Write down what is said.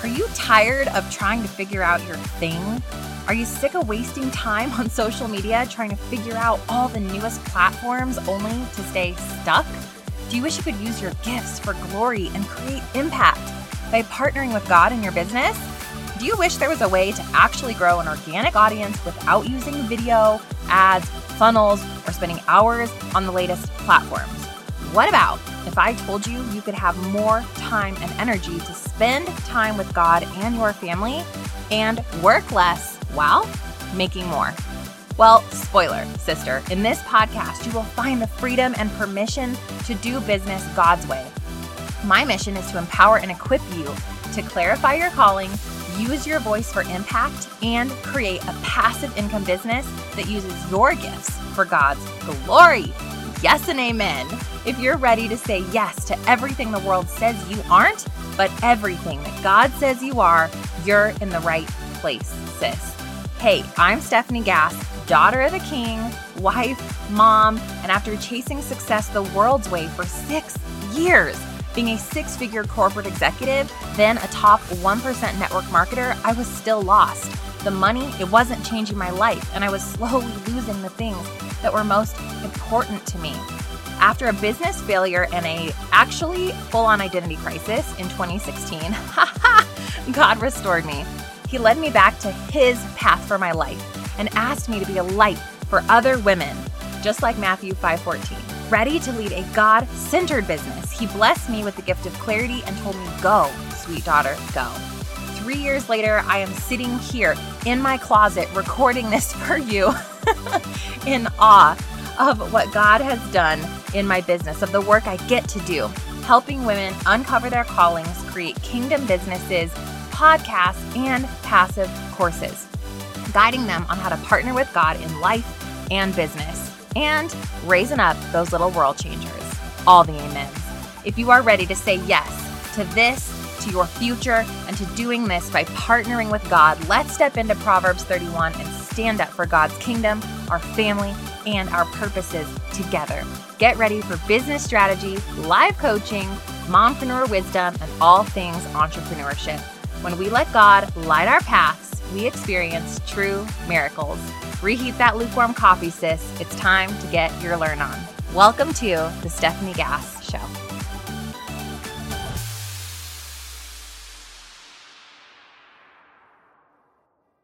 Are you tired of trying to figure out your thing? Are you sick of wasting time on social media trying to figure out all the newest platforms only to stay stuck? Do you wish you could use your gifts for glory and create impact by partnering with God in your business? Do you wish there was a way to actually grow an organic audience without using video, ads, funnels, or spending hours on the latest platforms? What about if I told you you could have more time and energy to spend time with God and your family and work less while making more? Well, spoiler, sister, in this podcast, you will find the freedom and permission to do business God's way. My mission is to empower and equip you to clarify your calling, use your voice for impact, and create a passive income business that uses your gifts for God's glory. Yes and amen. If you're ready to say yes to everything the world says you aren't, but everything that God says you are, you're in the right place, sis. Hey, I'm Stefanie Gass, daughter of the king, wife, mom, and after chasing success the world's way for six years, being a six figure corporate executive, then a top 1% network marketer, I was still lost. The money, it wasn't changing my life, and I was slowly losing the things that were most important to me. After a business failure and a actually full-on identity crisis in 2016, God restored me. He led me back to his path for my life and asked me to be a light for other women, just like Matthew 5:14. Ready to lead a God-centered business. He blessed me with the gift of clarity and told me, "Go, sweet daughter, go." 3 years later, I am sitting here in my closet recording this for you in awe of what God has done in my business, of the work I get to do, helping women uncover their callings, create kingdom businesses, podcasts, and passive courses, guiding them on how to partner with God in life and business, and raising up those little world changers. All the amens. If you are ready to say yes to this, to your future, and to doing this by partnering with God, let's step into Proverbs 31 and stand up for God's kingdom, our family, and our purposes together. Get ready for business strategy, live coaching, mompreneur wisdom, and all things entrepreneurship. When we let God light our paths, we experience true miracles. Reheat that lukewarm coffee, sis. It's time to get your learn on. Welcome to the Stefanie Gass Show.